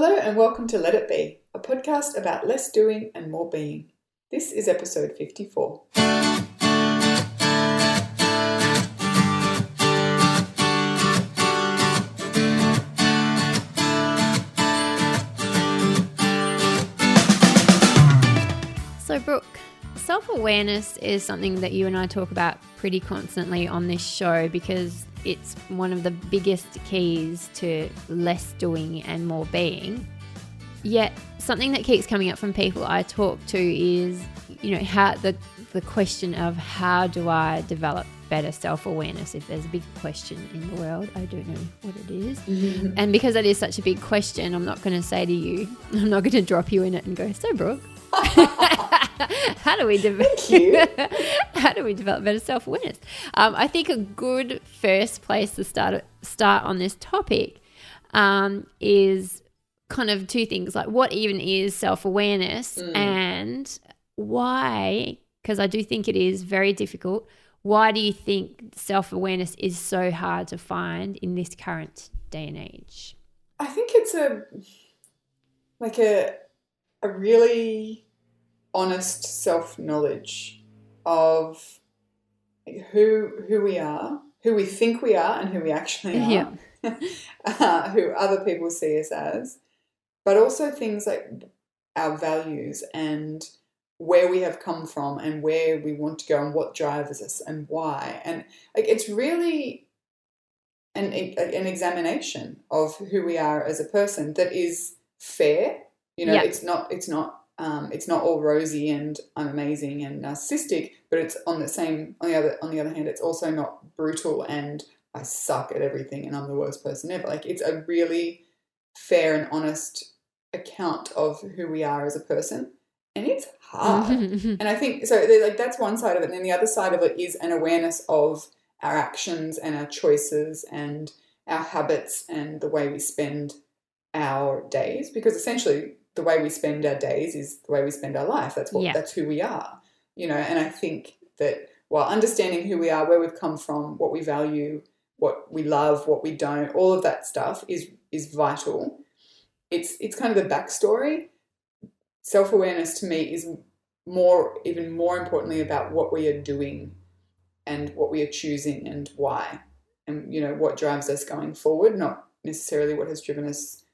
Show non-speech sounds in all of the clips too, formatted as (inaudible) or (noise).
Hello, and welcome to Let It Be, a podcast about less doing and more being. This is episode 54. So, Brooke, self awareness is something that you and I talk about pretty constantly on this show because it's one of the biggest keys to less doing and more being. Yet, something that keeps coming up from people I talk to is, you know, how the, the question of how do I develop better self awareness? If there's a big question in the world, I don't know what it is. (laughs) And because that is such a big question, I'm not going to say to you, (laughs) I'm not going to drop you in it and go, so, Brooke. (laughs) how do we develop? (laughs) how do we develop better self awareness? Um, I think a good first place to start start on this topic um, is kind of two things like what even is self awareness and why? Because I do think it is very difficult. Why do you think self awareness is so hard to find in this current day and age? I think it's a like a a really honest self knowledge of who who we are, who we think we are, and who we actually are. Yeah. (laughs) uh, who other people see us as, but also things like our values and where we have come from and where we want to go and what drives us and why. And like it's really an an examination of who we are as a person that is fair. You know, Yeah. it's not it's not um, it's not all rosy and I'm amazing and narcissistic, but it's on the same on the other on the other hand, it's also not brutal and I suck at everything and I'm the worst person ever. Like it's a really fair and honest account of who we are as a person, and it's hard. (laughs) And I think so. Like that's one side of it, and then the other side of it is an awareness of our actions and our choices and our habits and the way we spend our days. Because essentially, the way we spend our days is the way we spend our life. That's what Yeah. that's who we are. You know, and I think that while understanding who we are, where we've come from, what we value, what we love, what we don't, all of that stuff is is vital. It's it's kind of the backstory. Self awareness to me is more even more importantly about what we are doing and what we are choosing and why and you know what drives us going forward not necessarily what has driven us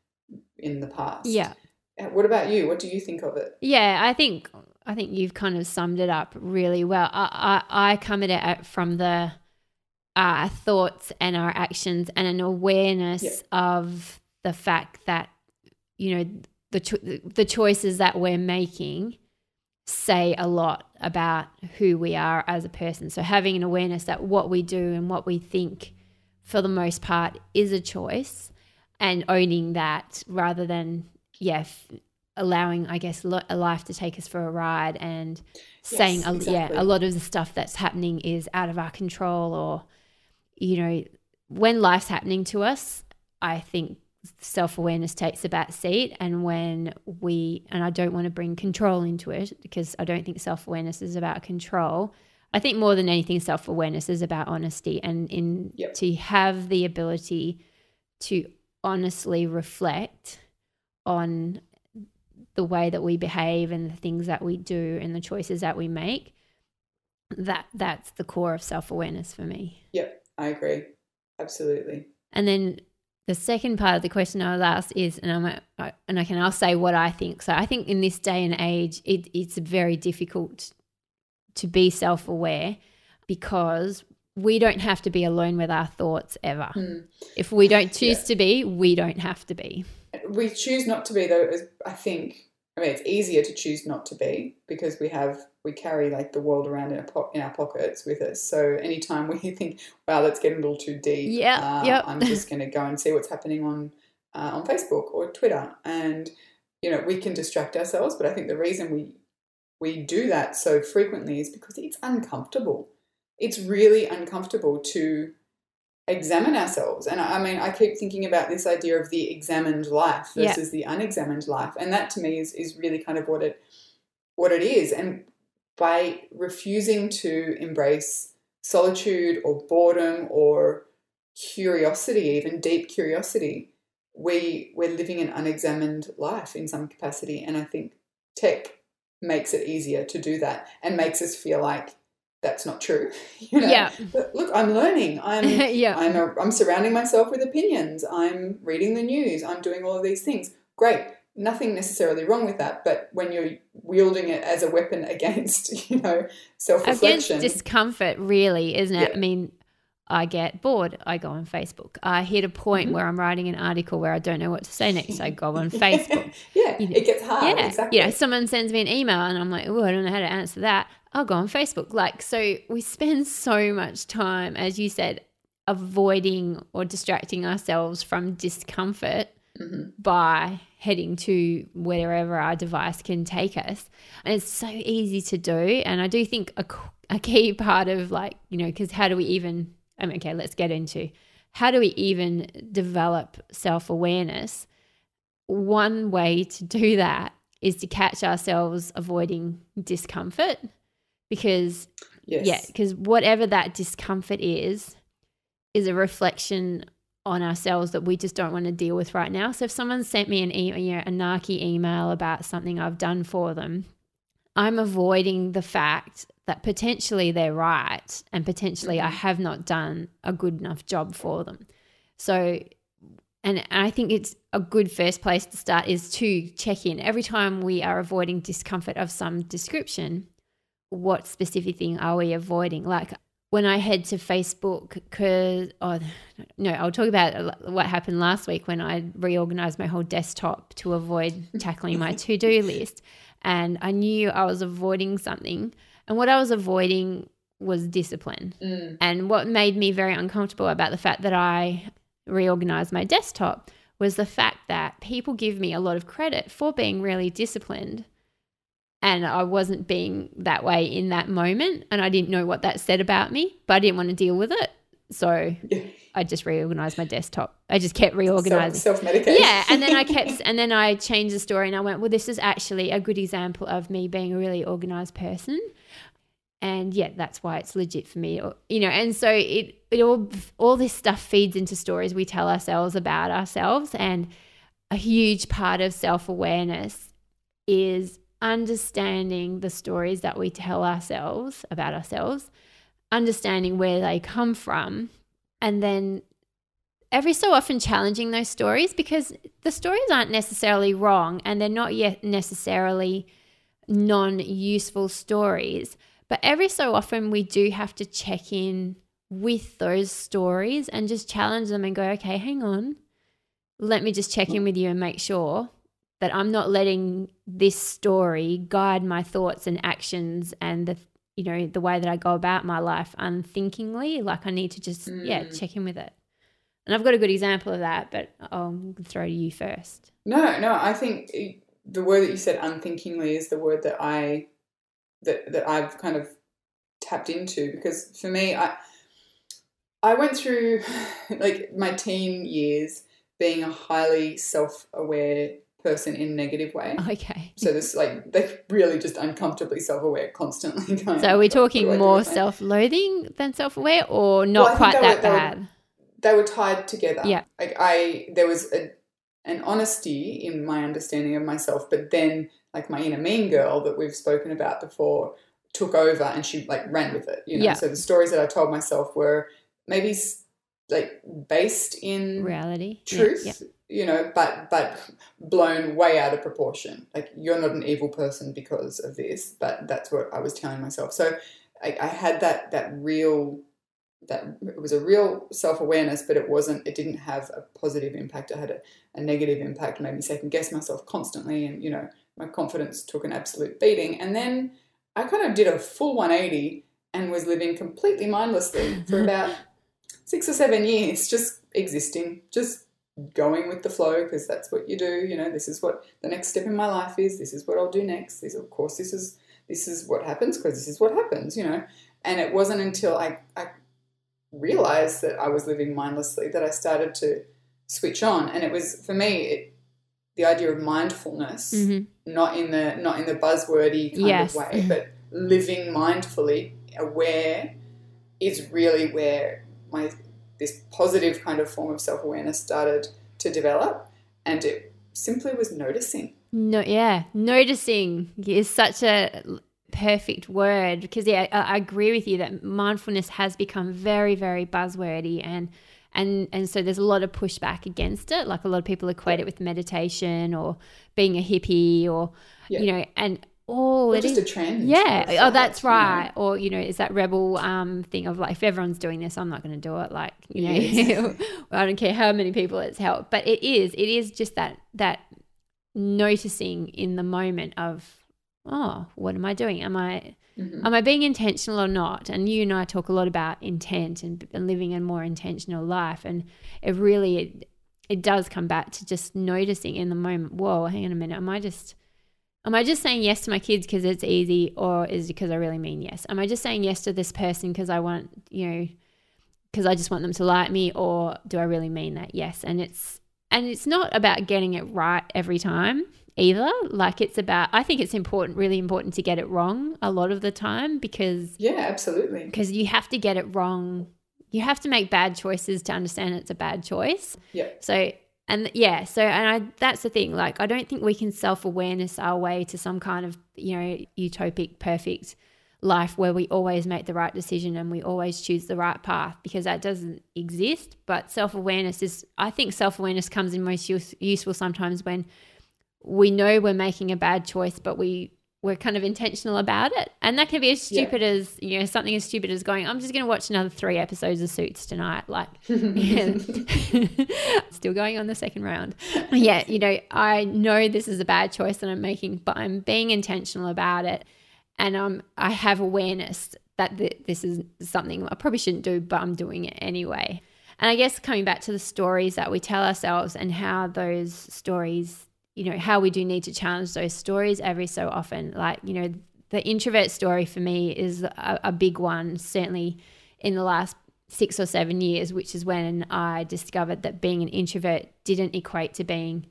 in the past yeah. Uh, what about you what do you think of it Yeah, I think I think you've kind of summed it up really well. I I, I come at it from the uh, thoughts and our actions and an awareness Yeah. of the fact that you know the cho- the choices that we're making say a lot about who we are as a person. So having an awareness that what we do and what we think for the most part is a choice and owning that rather than yeah f- allowing i guess lo- a life to take us for a ride and saying a, yeah a lot of the stuff that's happening is out of our control or you know when life's happening to us i think self-awareness takes a back seat and when we and i don't want to bring control into it because i don't think self-awareness is about control i think more than anything self-awareness is about honesty and in Yep. to have the ability to honestly reflect on the way that we behave and the things that we do and the choices that we make that that's the core of self-awareness for me yep i agree absolutely and then the second part of the question I was asked is, and I'm I- and I can I'll say what I think. So I think in this day and age, it, it's very difficult to be self-aware because we don't have to be alone with our thoughts ever. Hmm. If we don't choose Yeah. to be, we don't have to be. We choose not to be though is- i think i mean it's easier to choose not to be because we have we carry like the world around in, a po- in our pockets with us. So anytime we (laughs) think wow that's getting a little too deep Yeah, uh, yep. i'm just going to go and see what's happening on uh, on facebook or twitter. And you know we can distract ourselves but i think the reason we we do that so frequently is because it's uncomfortable. It's really uncomfortable to examine ourselves. And I I mean, I keep thinking about this idea of the examined life Yeah. versus the unexamined life, and that to me is is really kind of what it what it is. And by refusing to embrace solitude or boredom or curiosity, even deep curiosity, we we're living an unexamined life in some capacity, and I think tech makes it easier to do that and makes us feel like that's not true. (laughs) You know? Yeah. But look, I'm learning. I'm (laughs) yeah. I'm a, I'm surrounding myself with opinions. I'm reading the news. I'm doing all of these things. Great. Nothing necessarily wrong with that, but when you're wielding it as a weapon (laughs) against, you know, self Against reflection. discomfort, really, isn't it? Yeah. I mean, I get bored. I go on Facebook. I hit a point Mhm. where I'm writing an article where I don't know what to say next. I go on (laughs) Facebook. (laughs) yeah, You know, it gets hard. yeah. Exactly. You know, someone sends me an email and I'm like, oh, I don't know how to answer that. I'll go on Facebook. Like, so we spend (laughs) so much time, as you said, avoiding or distracting ourselves from discomfort Mhm. by heading to wherever our device can take us. And it's so easy to do. And I do think a, a key part of, like, you know, because how do we even, I mean, okay, let's get into how do we even develop self awareness? One way to do that is to catch ourselves avoiding discomfort because Yes. yeah, because whatever that discomfort is, is a reflection on ourselves that we just don't want to deal with right now. So if someone sent me an email, you know, a narky email about something I've done for them, I'm avoiding the fact that potentially they're right and potentially I Mhm. have not done a good enough job for them. So and I think it's a good first place to start is to check in every time we are avoiding discomfort of some description what specific thing are we avoiding? Like when I head to Facebook, because, oh, no, I'll talk about what happened last week when I reorganized my whole desktop to avoid tackling my (laughs) to do list. And I knew I was avoiding something. And what I was avoiding was discipline. Mm. And what made me very uncomfortable about the fact that I reorganized my desktop was the fact that people give me a lot of credit for being really disciplined. And I wasn't being that way in that moment. And I didn't know what that said about me, but I didn't want to deal with it. So Yeah. (laughs) I just reorganized my desktop. I just kept reorganizing. Self medication. Yeah, and then I (laughs) kept, and then I changed the story, and I went, well, this is actually a good example of me being a really organized person, and yeah, that's why it's legit for me, you know. And so it, it all, all this stuff feeds into stories we tell ourselves about ourselves, and a huge part of self awareness is understanding the stories that we tell ourselves about ourselves, understanding where they come from, and then every so often challenging those stories because the stories aren't necessarily wrong and they're not yet necessarily non useful stories. But every so often we do have to check in with those stories and just challenge them and go, okay, hang on. Let me just check in with you and make sure that I'm not letting this story guide my thoughts and actions and the you know the way that I go about my life unthinkingly. Like I need to just yeah Mm. check in with it. And I've got a good example of that, but I'll throw to you first. No, no, I think the word that you said unthinkingly is the word that I that that I've kind of tapped into because for me I I went through (laughs) like my teen years being a highly self-aware person in a negative way. (laughs) Okay. So this like they're really just uncomfortably self-aware constantly (laughs) going. So are we "God, talking more self-loathing than self-aware, or not think quite that were- they were- bad? they were tied together. Yeah. Like I, there was a, an honesty in my understanding of myself, but then like my inner mean girl that we've spoken about before took over and she like ran with it. You know, Yeah. so the stories that I told myself were maybe like based in Reality. Yeah, truth. yeah. You know, but but blown way out of proportion. Like you're not an evil person because of this, but that's what I was telling myself. So I, I had that that real that it was a real self awareness, but it wasn't. It didn't have a positive impact. It had a, a negative impact. Made me second guess myself constantly, and you know my confidence took an absolute beating. And then I kind of did a full 180 and was living completely mindlessly for (laughs) about six or seven years, just existing, just going with the flow because that's what you do. You know, this is what the next step in my life is. This is what I'll do next. This, of course, this is this is what happens because this is what happens. You know, and it wasn't until I, I realized that I was living mindlessly that I started to switch on, and it was for me it, the idea of mindfulness, Mhm. not in the not in the buzzwordy kind Yes. of way, but living mindfully, aware, is really where my this positive kind of form of self awareness started to develop. and it simply was noticing. No, yeah, noticing is such a perfect word because yeah, I, I agree with you that mindfulness has become very, very buzzwordy and and and so there's a lot of pushback against it. Like a lot of people equate it with meditation or being a hippie or Yeah. you know, and all Or it just is. a trend. Yeah. Oh, that's fad, you know? right. Or you know, is that rebel um thing of like if everyone's doing this, I'm not going to do it. Like you know, Yes. (laughs) I don't care how many people it's helped, but it is. It is just that that noticing in the moment of oh, what am I doing? Am I Mhm. am I being intentional or not? And you and I talk a lot about intent and, and living a more intentional life, and it really it, it does come back to just noticing in the moment. Whoa, hang on a minute. Am I just am I just saying yes to my kids because it's easy, or is it because I really mean yes? Am I just saying yes to this person because I want you know because I just want them to like me, or do I really mean that? Yes, and it's and it's not about getting it right every time either. Like it's about I think it's important, really important to get it wrong a lot of the time because Yeah, absolutely. because you have to get it wrong. You have to make bad choices to understand it's a bad choice. Yeah. So and yeah, so and I that's the thing. Like I don't think we can self awareness our way to some kind of you know utopic perfect life where we always make the right decision and we always choose the right path because that doesn't exist. But self awareness is I think self awareness comes in most use, useful sometimes when we know we're making a bad choice, but we we're kind of intentional about it, and that can be as Yeah. stupid as you know something as stupid as going, "I'm just going to watch another three episodes of Suits tonight." Like, yeah. (laughs) (laughs) still going on the second round. (laughs) Yeah, you know, I know this is a bad choice that I'm making, but I'm being intentional about it, and um, I have awareness that th- this is something I probably shouldn't do, but I'm doing it anyway. And I guess coming back to the stories that we tell ourselves and how those stories, you know, how we do need to challenge those stories every so often. Like, you know, the introvert story for me is a, a big one, certainly in the last six or seven years, which is when I discovered that being an introvert didn't equate to being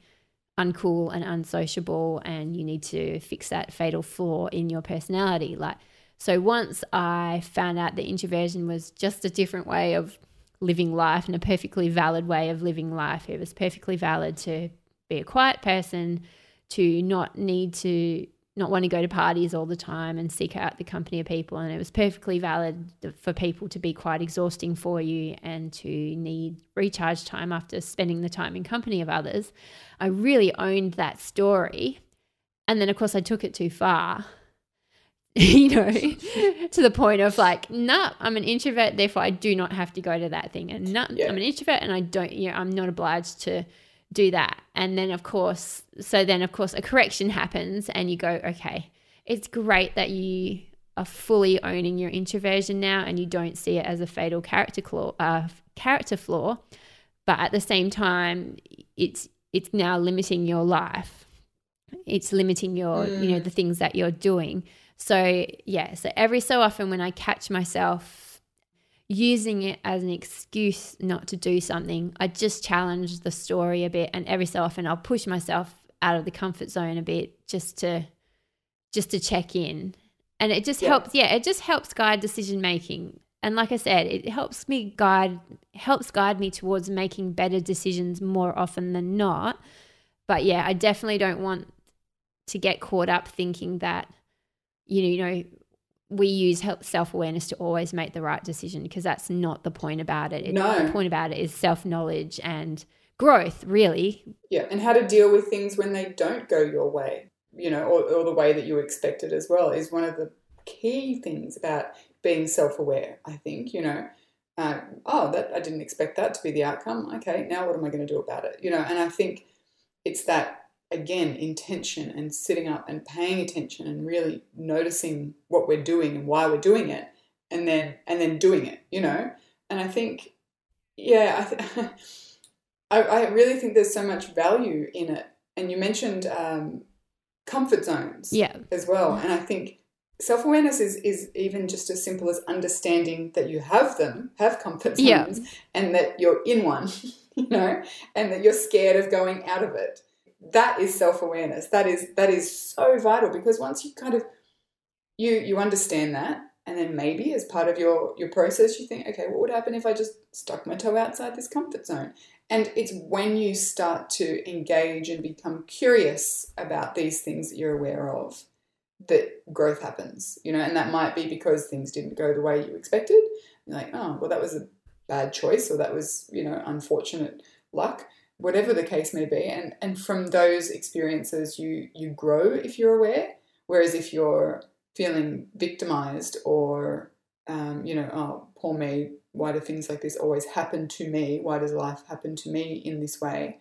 uncool and unsociable, and you need to fix that fatal flaw in your personality. Like, so once I found out that introversion was just a different way of living life and a perfectly valid way of living life, it was perfectly valid to be a quiet person, to not need to not want to go to parties all the time and seek out the company of people. And it was perfectly valid for people to be quite exhausting for you and to need recharge time after spending the time in company of others. I really owned that story. And then, of course, I took it too far. (laughs) you know, (laughs) to the point of like, nah, I'm an introvert, therefore I do not have to go to that thing. And nah, Yeah. I'm an introvert and I don't, you know, I'm not obliged to do that. And then, of course, so then, of course, a correction happens and you go, okay, it's great that you are fully owning your introversion now and you don't see it as a fatal character flaw, uh, character flaw. But at the same time, it's it's now limiting your life. It's limiting your, you know, the things that you're doing. So yeah, so every so often when I catch myself using it as an excuse not to do something, I just challenge the story a bit and every so often I'll push myself out of the comfort zone a bit just to just to check in. And it just Yeah. helps yeah, it just helps guide decision making. And like I said, it helps me guide helps guide me towards making better decisions more often than not. But yeah, I definitely don't want to get caught up thinking that you know, you know we use self awareness to always make the right decision because that's not the point about it. It- No. The point about it is self knowledge and growth, really. Yeah, and how to deal with things when they don't go your way, you know, or, or the way that you expected as well is one of the key things about being self aware, I think, you know. Uh, oh, that I didn't expect that to be the outcome. Okay, now what am I going to do about it? You know, and I think it's that again intention and sitting up and paying attention and really noticing what we're doing and why we're doing it, and then and then doing it. You know, and I think, yeah, I. Th- (laughs) I, I really think there's so much value in it. And you mentioned um, comfort zones Yeah. as well. And I think self awareness is, is even just as simple as understanding that you have them, have comfort zones, Yeah. and that you're in one, (laughs) you know, and that you're scared of going out of it. That is self awareness. That is that is so vital because once you kind of you you understand that And then maybe as part of your, your process, you think, okay, what would happen if I just stuck my toe outside this comfort zone? And it's when you start to engage and become curious about these things that you're aware of that growth happens, you know, and that might be because things didn't go the way you expected. You're like, oh, well, that was a bad choice or that was, you know, unfortunate luck, whatever the case may be. And and from those experiences you you grow if you're aware. Whereas if you're feeling victimized or um, you know, oh, poor me, why do things like this always happen to me? Why does life happen to me in this way?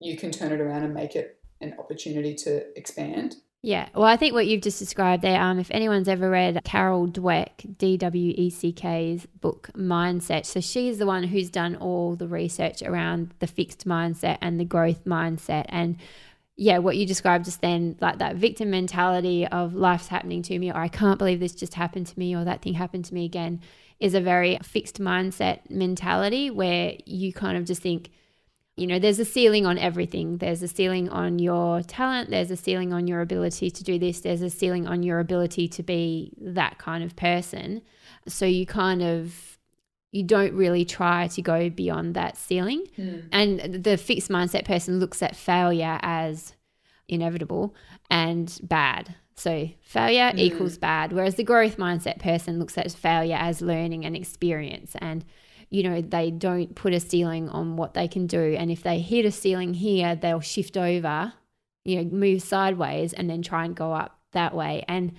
You can turn it around and make it an opportunity to expand. Yeah, well, I think what you've just described there, um, if anyone's ever read Carol Dweck, D W E C K's book Mindset, so she's the one who's done all the research around the fixed mindset and the growth mindset. And yeah, what you described just then, like that victim mentality of life's happening to me, or I can't believe this just happened to me, or that thing happened to me again, is a very fixed mindset mentality where you kind of just think, you know, there's a ceiling on everything. There's a ceiling on your talent. There's a ceiling on your ability to do this. There's a ceiling on your ability to be that kind of person. So you kind of, you don't really try to go beyond that ceiling. Mm. And the fixed mindset person looks at failure as inevitable and bad. So failure Mm. equals bad. Whereas the growth mindset person looks at failure as learning and experience. And you know, they don't put a ceiling on what they can do. And if they hit a ceiling here, they'll shift over, you know, move sideways and then try and go up that way. And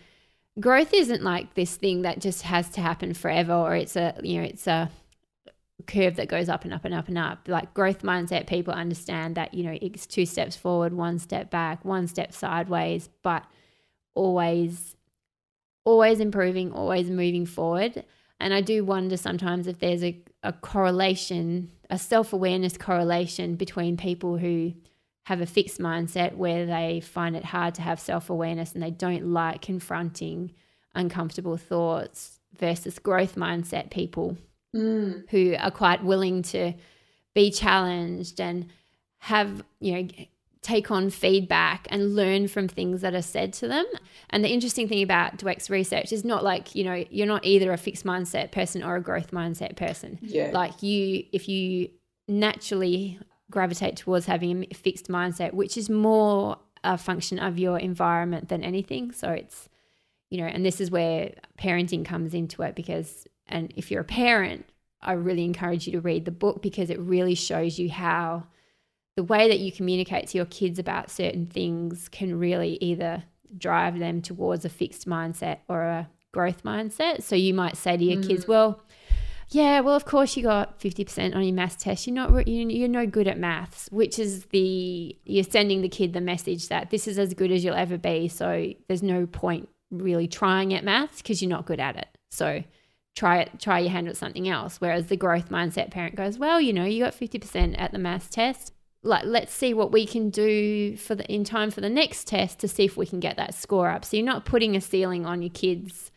growth isn't like this thing that just has to happen forever or it's a, you know, it's a curve that goes up and up and up and up. Like growth mindset people understand that, you know, it's two steps forward, one step back, one step sideways, but always always improving, always moving forward. And I do wonder sometimes if there's a, a correlation, a self awareness correlation between people who have a fixed mindset where they find it hard to have self awareness and they don't like confronting uncomfortable thoughts versus growth mindset people Mm. who are quite willing to be challenged and have, you know, take on feedback and learn from things that are said to them. And the interesting thing about Dweck's research is not like, you know, you're not either a fixed mindset person or a growth mindset person. Yeah. Like you, if you naturally gravitate towards having a fixed mindset, which is more a function of your environment than anything. So it's, you know, and this is where parenting comes into it because, and if you're a parent, I really encourage you to read the book because it really shows you how the way that you communicate to your kids about certain things can really either drive them towards a fixed mindset or a growth mindset. So you might say to your kids, mm. well, yeah, well, of course you got 50% on your maths test. You're not, you- you're no good at maths, which is the, you're sending the kid the message that this is as good as you'll ever be. So there's no point really trying at maths because you're not good at it. So try it, try your hand at something else. Whereas the growth mindset parent goes, well, you know, you got 50% at the maths test. Like, let's see what we can do for the in time for the next test to see if we can get that score up. So you're not putting a ceiling on your kids'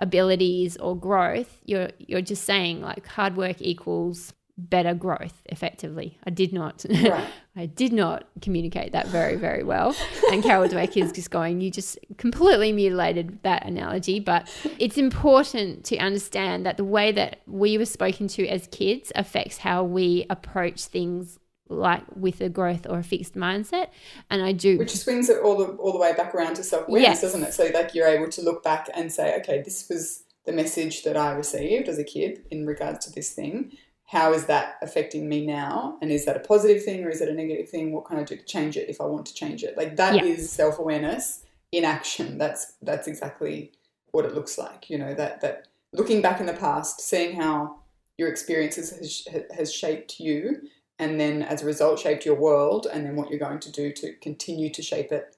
abilities or growth. You're you're just saying like hard work equals better growth effectively. I did not Right. (laughs) I did not communicate that very, very well. And Carol Dweck is just going, you just completely mutilated that analogy. But it's important to understand that the way that we were spoken to as kids affects how we approach things like with a growth or a fixed mindset. And I do Which swings it all the all the way back around to self awareness, Yes. doesn't it? So like you're able to look back and say, okay, this was the message that I received as a kid in regards to this thing. How is that affecting me now? And is that a positive thing or is it a negative thing? What can I do to change it if I want to change it? Like that is self awareness in action. That's that's exactly what it looks like. You know that that looking back in the past, seeing how your experiences has, has shaped you, and then as a result shaped your world, and then what you're going to do to continue to shape it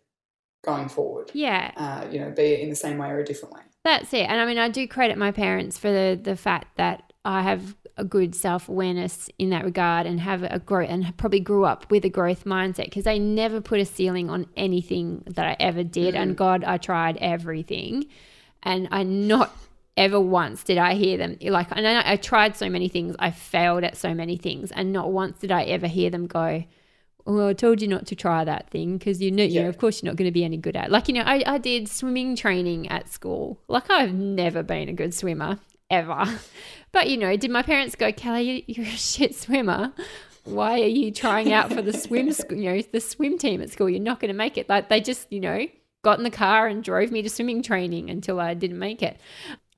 going forward. yeah, Uh, you know, be it in the same way or a different way. That's it. And I mean, I do credit my parents for the, the fact that I have a good self awareness in that regard and have a growth and probably grew up with a growth mindset because they never put a ceiling on anything that I ever did. And God, I tried everything. And I not ever once did I hear them like, and I, I tried so many things, I failed at so many things. And not once did I ever hear them go, well, I told you not to try that thing because you know, you Yeah. know, of course, you're not going to be any good at. it. Like, you know, I, I did swimming training at school. Like, I've never been a good swimmer ever, (laughs) but you know, did my parents go, Kelly, you- you're a shit swimmer? Why are you trying out for the swim, sc- you know, the swim team at school? You're not going to make it. Like, they just, you know, got in the car and drove me to swimming training until I didn't make it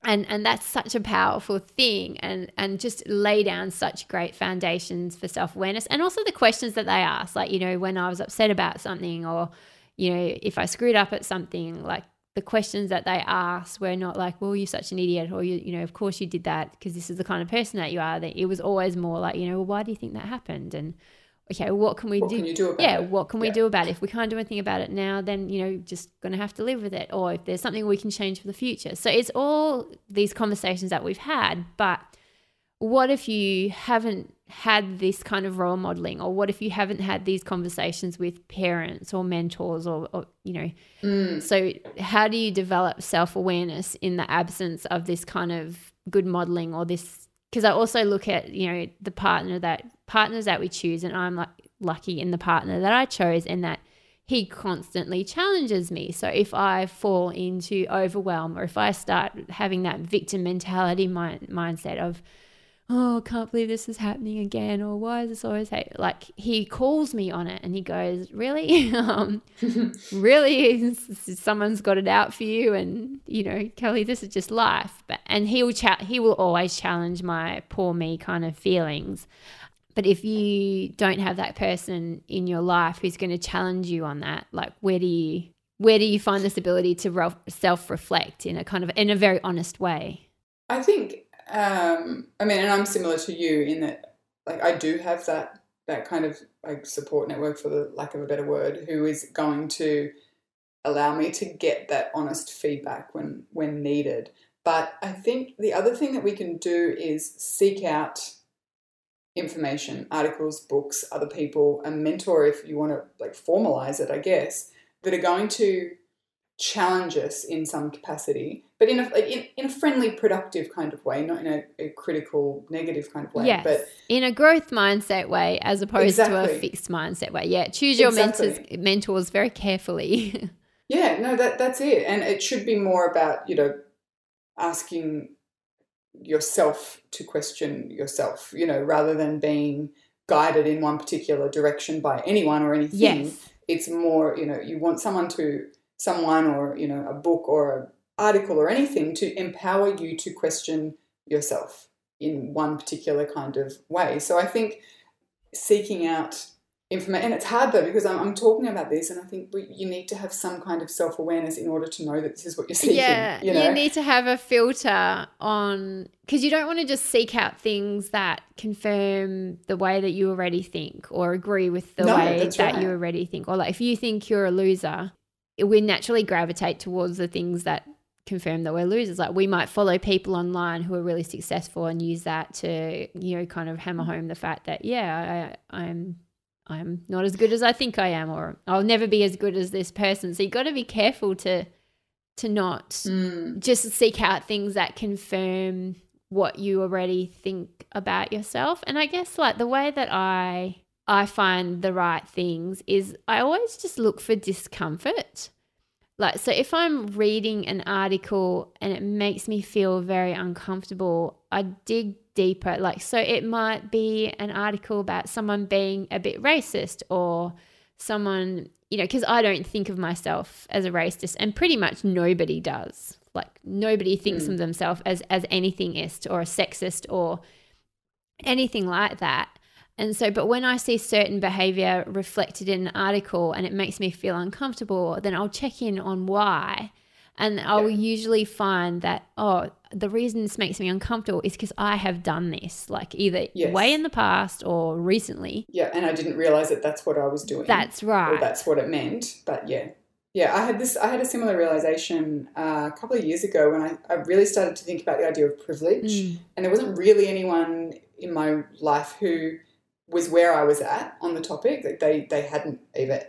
and and that's such a powerful thing and and just lay down such great foundations for self-awareness and also the questions that they ask like you know when i was upset about something or you know if i screwed up at something like the questions that they asked were not like well you're such an idiot or you you know of course you did that because this is the kind of person that you are that it was always more like you know well, why do you think that happened? And okay what can we What do can do yeah it? what can we Yeah. do about it if we can't do anything about it now then you know just gonna have to live with it or if there's something we can change for the future so it's all these conversations that we've had but what if you haven't had this kind of role modeling or what if you haven't had these conversations with parents or mentors or, or you know Mm. so how do you develop self-awareness in the absence of this kind of good modeling or this because i also look at you know the partner that partners that we choose and i'm like lucky in the partner that i chose and that he constantly challenges me so if i fall into overwhelm or if i start having that victim mentality mind, mindset of oh, I can't believe this is happening again, or why is this always ha-? like he calls me on it and he goes, really, (laughs) um, (laughs) really, someone's got it out for you, and you know, Kelly, this is just life. But and he will cha- he will always challenge my poor me kind of feelings. But if you don't have that person in your life who's going to challenge you on that, like where do you where do you find this ability to self reflect in a kind of in a very honest way? I think, um, I mean, and I'm similar to you in that, like, I do have that that kind of like support network, for the lack of a better word, who is going to allow me to get that honest feedback when when needed. But I think the other thing that we can do is seek out information, articles, books, other people, a mentor if you want to like formalize it, I guess, that are going to challenge us in some capacity, but in a like in, in a friendly, productive kind of way, not in a, a critical, negative kind of way. yes, But in a growth mindset way, as opposed to a fixed mindset way. Yeah, choose your Exactly. mentors mentors very carefully. (laughs) yeah, no, that that's it. And it should be more about, you know, asking yourself to question yourself, you know, rather than being guided in one particular direction by anyone or anything. yes, it's more you know you want someone to someone or you know a book or an article or anything to empower you to question yourself in one particular kind of way so i think seeking out information and it's hard though because i'm, I'm talking about this and i think we, you need to have some kind of self-awareness in order to know that this is what you're seeking yeah, you know need to have a filter on because you don't want to just seek out things that confirm the way that you already think or agree with the No, way that right. you already think. Or like if you think you're a loser, we naturally gravitate towards the things that confirm that we're losers. Like we might follow people online who are really successful and use that to you know kind of hammer mm. home the fact that yeah I, I'm I'm not as good as I think I am, or I'll never be as good as this person. So you got to be careful to to not Mm, just seek out things that confirm what you already think about yourself. And I guess like the way that I I find the right things is I always just look for discomfort. Like so if I'm reading an article and it makes me feel very uncomfortable, I dig deeper. Like so it might be an article about someone being a bit racist or someone, you know, because I don't think of myself as a racist and pretty much nobody does. Like nobody thinks Mm. of themselves as as anythingist or a sexist or anything like that. And so, but when I see certain behavior reflected in an article and it makes me feel uncomfortable, then I'll check in on why. And I'll Yeah. usually find that, oh, the reason this makes me uncomfortable is because I have done this, like either Yes. way in the past or recently. yeah and i didn't realize that that's what i was doing That's right. or that's what it meant. But yeah, yeah, I had this. I had a similar realization uh, a couple of years ago when I, I really started to think about the idea of privilege, Mm. and there wasn't really anyone in my life who was where I was at on the topic. Like they they hadn't even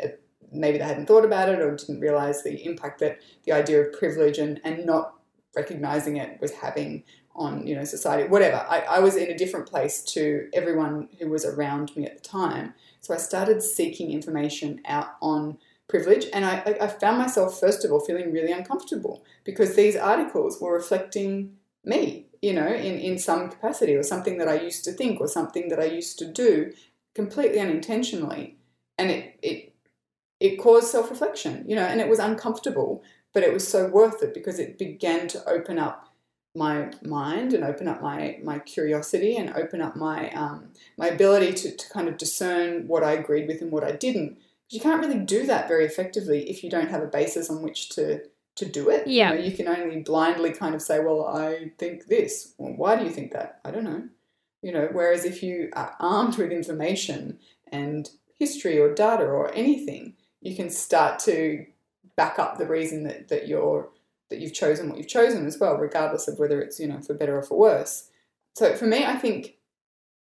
maybe they hadn't thought about it or didn't realize the impact that the idea of privilege and and not recognizing it was having on you know society whatever I, I was in a different place to everyone who was around me at the time So I started seeking information out on privilege, and I, I found myself, first of all, feeling really uncomfortable because these articles were reflecting me, you know, in, in some capacity or something that I used to think or something that I used to do completely unintentionally. And it, it, it caused self reflection, you know, and it was uncomfortable, but it was so worth it because it began to open up my mind and open up my my curiosity and open up my um, my ability to, to kind of discern what I agreed with and what I didn't. You can't really do that very effectively if you don't have a basis on which to to do it. Yeah. You, know, you can only blindly kind of say, well, I think this. Well, why do you think that? I don't know. You know, whereas if you are armed with information and history or data or anything, you can start to back up the reason that, that you're that you've chosen what you've chosen as well, regardless of whether it's, you know, for better or for worse. So for me, I think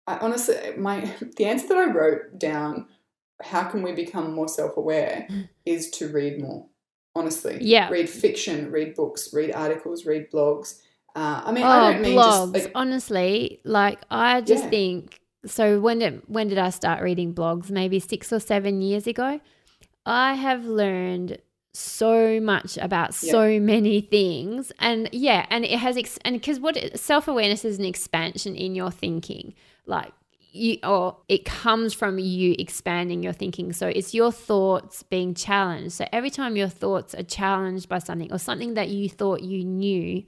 I honestly my (laughs) the answer that I wrote down, how can we become more self-aware, (laughs) is to read more honestly. Yeah. Read fiction, read books, read articles, read blogs. Uh, I mean, oh, I don't mean blogs. just like, Honestly, like I just Yeah. think so. When did when did I start reading blogs? Maybe six or seven years ago. I have learned so much about so many things, and yeah, and it has ex- and because what self awareness is an expansion in your thinking, like you or it comes from you expanding your thinking. So it's your thoughts being challenged. So every time your thoughts are challenged by something or something that you thought you knew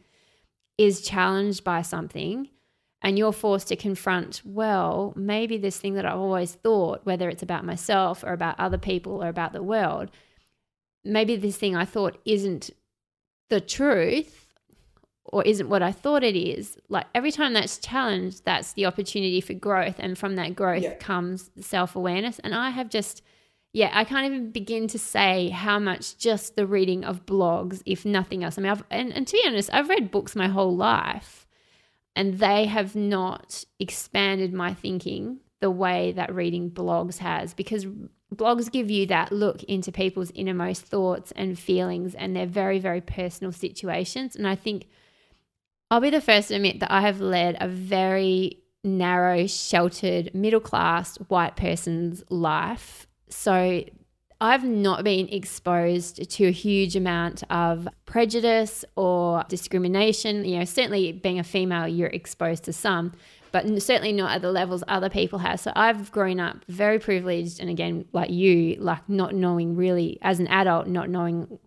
is challenged by something and you're forced to confront well maybe this thing that i've always thought whether it's about myself or about other people or about the world maybe this thing i thought isn't the truth or isn't what I thought it is. Like every time that's challenged, that's the opportunity for growth. And from that growth Yeah. comes self awareness. And I have just, yeah, I can't even begin to say how much just the reading of blogs, if nothing else. I mean, I've, and, and to be honest, I've read books my whole life and they have not expanded my thinking the way that reading blogs has because blogs give you that look into people's innermost thoughts and feelings and their very, very personal situations. And I think I'll be the first to admit that I have led a very narrow, sheltered, middle class white person's life. So I've not been exposed to a huge amount of prejudice or discrimination. You know, certainly being a female, you're exposed to some, but certainly not at the levels other people have. So I've grown up very privileged. And again, like you, like not knowing really, as an adult, not knowing.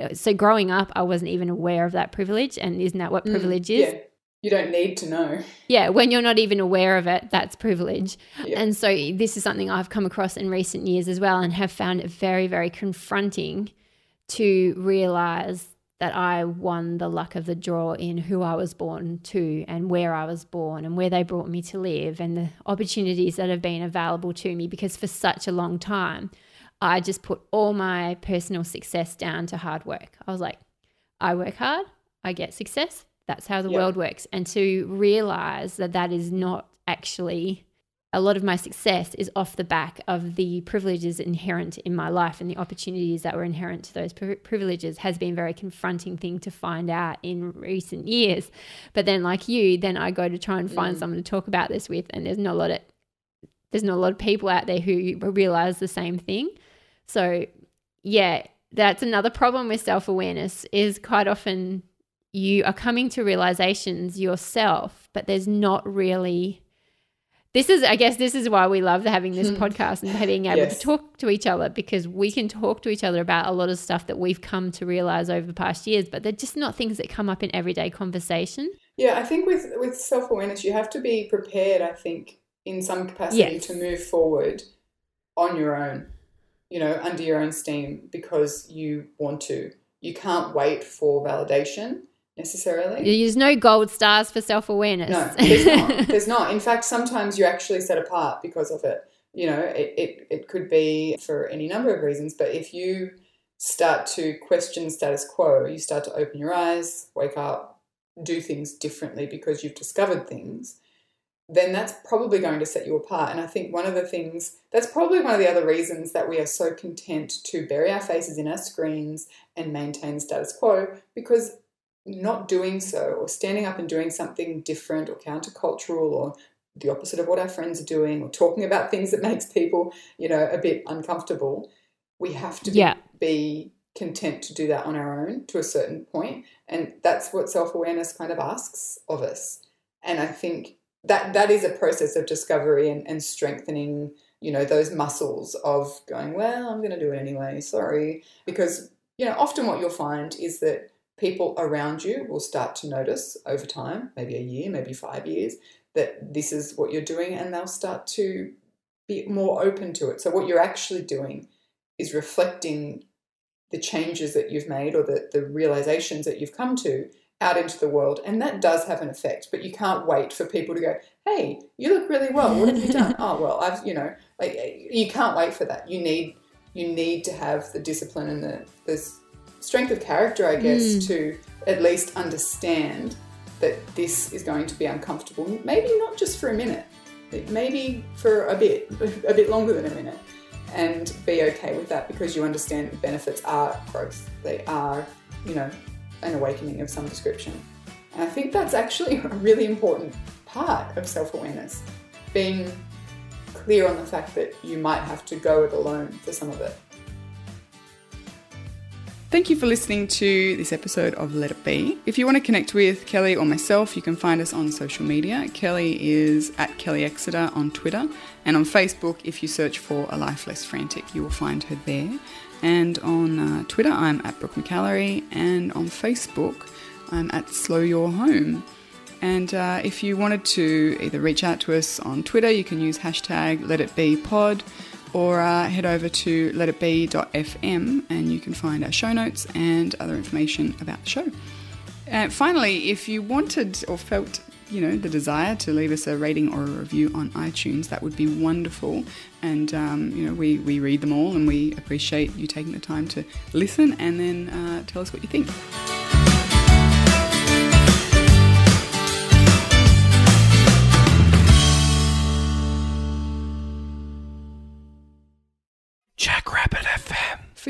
uh, So growing up, I wasn't even aware of that privilege. And isn't that what mm, privilege is? Yeah. You don't need to know. Yeah, when you're not even aware of it, that's privilege. Yeah. And so this is something I've come across in recent years as well and have found it very, very confronting to realize that I won the luck of the draw in who I was born to and where I was born and where they brought me to live and the opportunities that have been available to me because for such a long time I just put all my personal success down to hard work. I was like, I work hard, I get success. That's how the Yeah. world works. And to realize that that is not actually a lot of my success is off the back of the privileges inherent in my life and the opportunities that were inherent to those pri- privileges has been a very confronting thing to find out in recent years. But then, like you, then I go to try and find Mm. someone to talk about this with, and there's not a lot of there's not a lot of people out there who realize the same thing. So, yeah, that's another problem with self awareness is quite often you are coming to realizations yourself, but there's not really. This is, I guess, this is why we love having this hmm. podcast and being able Yes. to talk to each other because we can talk to each other about a lot of stuff that we've come to realize over the past years, but they're just not things that come up in everyday conversation. Yeah, I think with with self awareness, you have to be prepared. I think in some capacity Yes. to move forward on your own, you know, under your own steam because you want to. You can't wait for validation necessarily. There's no gold stars for self awareness. No, there's not. (laughs) There's not. In fact, sometimes you're actually set apart because of it. You know, it, it, it could be for any number of reasons, but if you start to question status quo, you start to open your eyes, wake up, do things differently because you've discovered things, then that's probably going to set you apart. And I think one of the things, that's probably one of the other reasons that we are so content to bury our faces in our screens and maintain status quo because not doing so or standing up and doing something different or countercultural or the opposite of what our friends are doing or talking about things that (laughs) makes people, you know, a bit uncomfortable. We have to be, Yeah. be content to do that on our own to a certain point, and that's what self-awareness kind of asks of us. And I think that that is a process of discovery and, and strengthening, you know, those muscles of going, well, I'm going to do it anyway. Sorry, because you know, often what you'll find is that people around you will start to notice over time, maybe a year, maybe five years, that this is what you're doing, and they'll start to be more open to it. So, what you're actually doing is reflecting the changes that you've made or the, the realizations that you've come to out into the world. And that does have an effect, but you can't wait for people to go, hey, you look really well. What have you done? (laughs) oh, well, I've, you know, like eh, you can't wait for that. You need, you need to have the discipline and the, the strength of character, I guess, hmm. to at least understand that this is going to be uncomfortable. Maybe not just for a minute, maybe for a bit, (laughs) a bit longer than a minute, and be okay with that because you understand the benefits are growth. They are, you know, an awakening of some description. And I think that's actually (laughs) a really important part of self awareness being clear on the fact that you might have to go it alone for some of it. Thank you for listening to this episode of Let It Be. If you want to connect with Kelly or myself, you can find us on social media. Kelly is at Kelly Exeter on Twitter, and on Facebook, if you search for A Life Less Frantic, you will find her there. And on uh, Twitter, I'm at Brooke McAlary, and on Facebook, I'm at Slow Your Home. And uh, if you wanted to either reach out to us on Twitter, you can use hashtag Let It Be Pod or uh, head over to letitbe.fm and you can find our show notes and other information about the show. And finally, if you wanted or felt you know the desire to leave us a rating or a review on iTunes, that would be wonderful. And um, you know we, we read them all and we appreciate you taking the time to listen and then uh, tell us what you think.